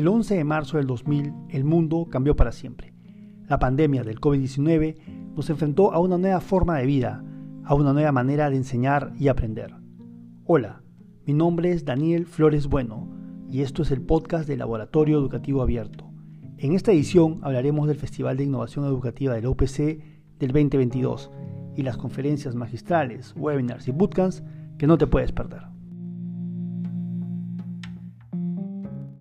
El 11 de marzo del 2000, el mundo cambió para siempre. La pandemia del COVID-19 nos enfrentó a una nueva forma de vida, a una nueva manera de enseñar y aprender. Hola, mi nombre es Daniel Flores Bueno y esto es el podcast del Laboratorio Educativo Abierto. En esta edición hablaremos del Festival de Innovación Educativa del OPC del 2022 y las conferencias magistrales, webinars y bootcamps que no te puedes perder.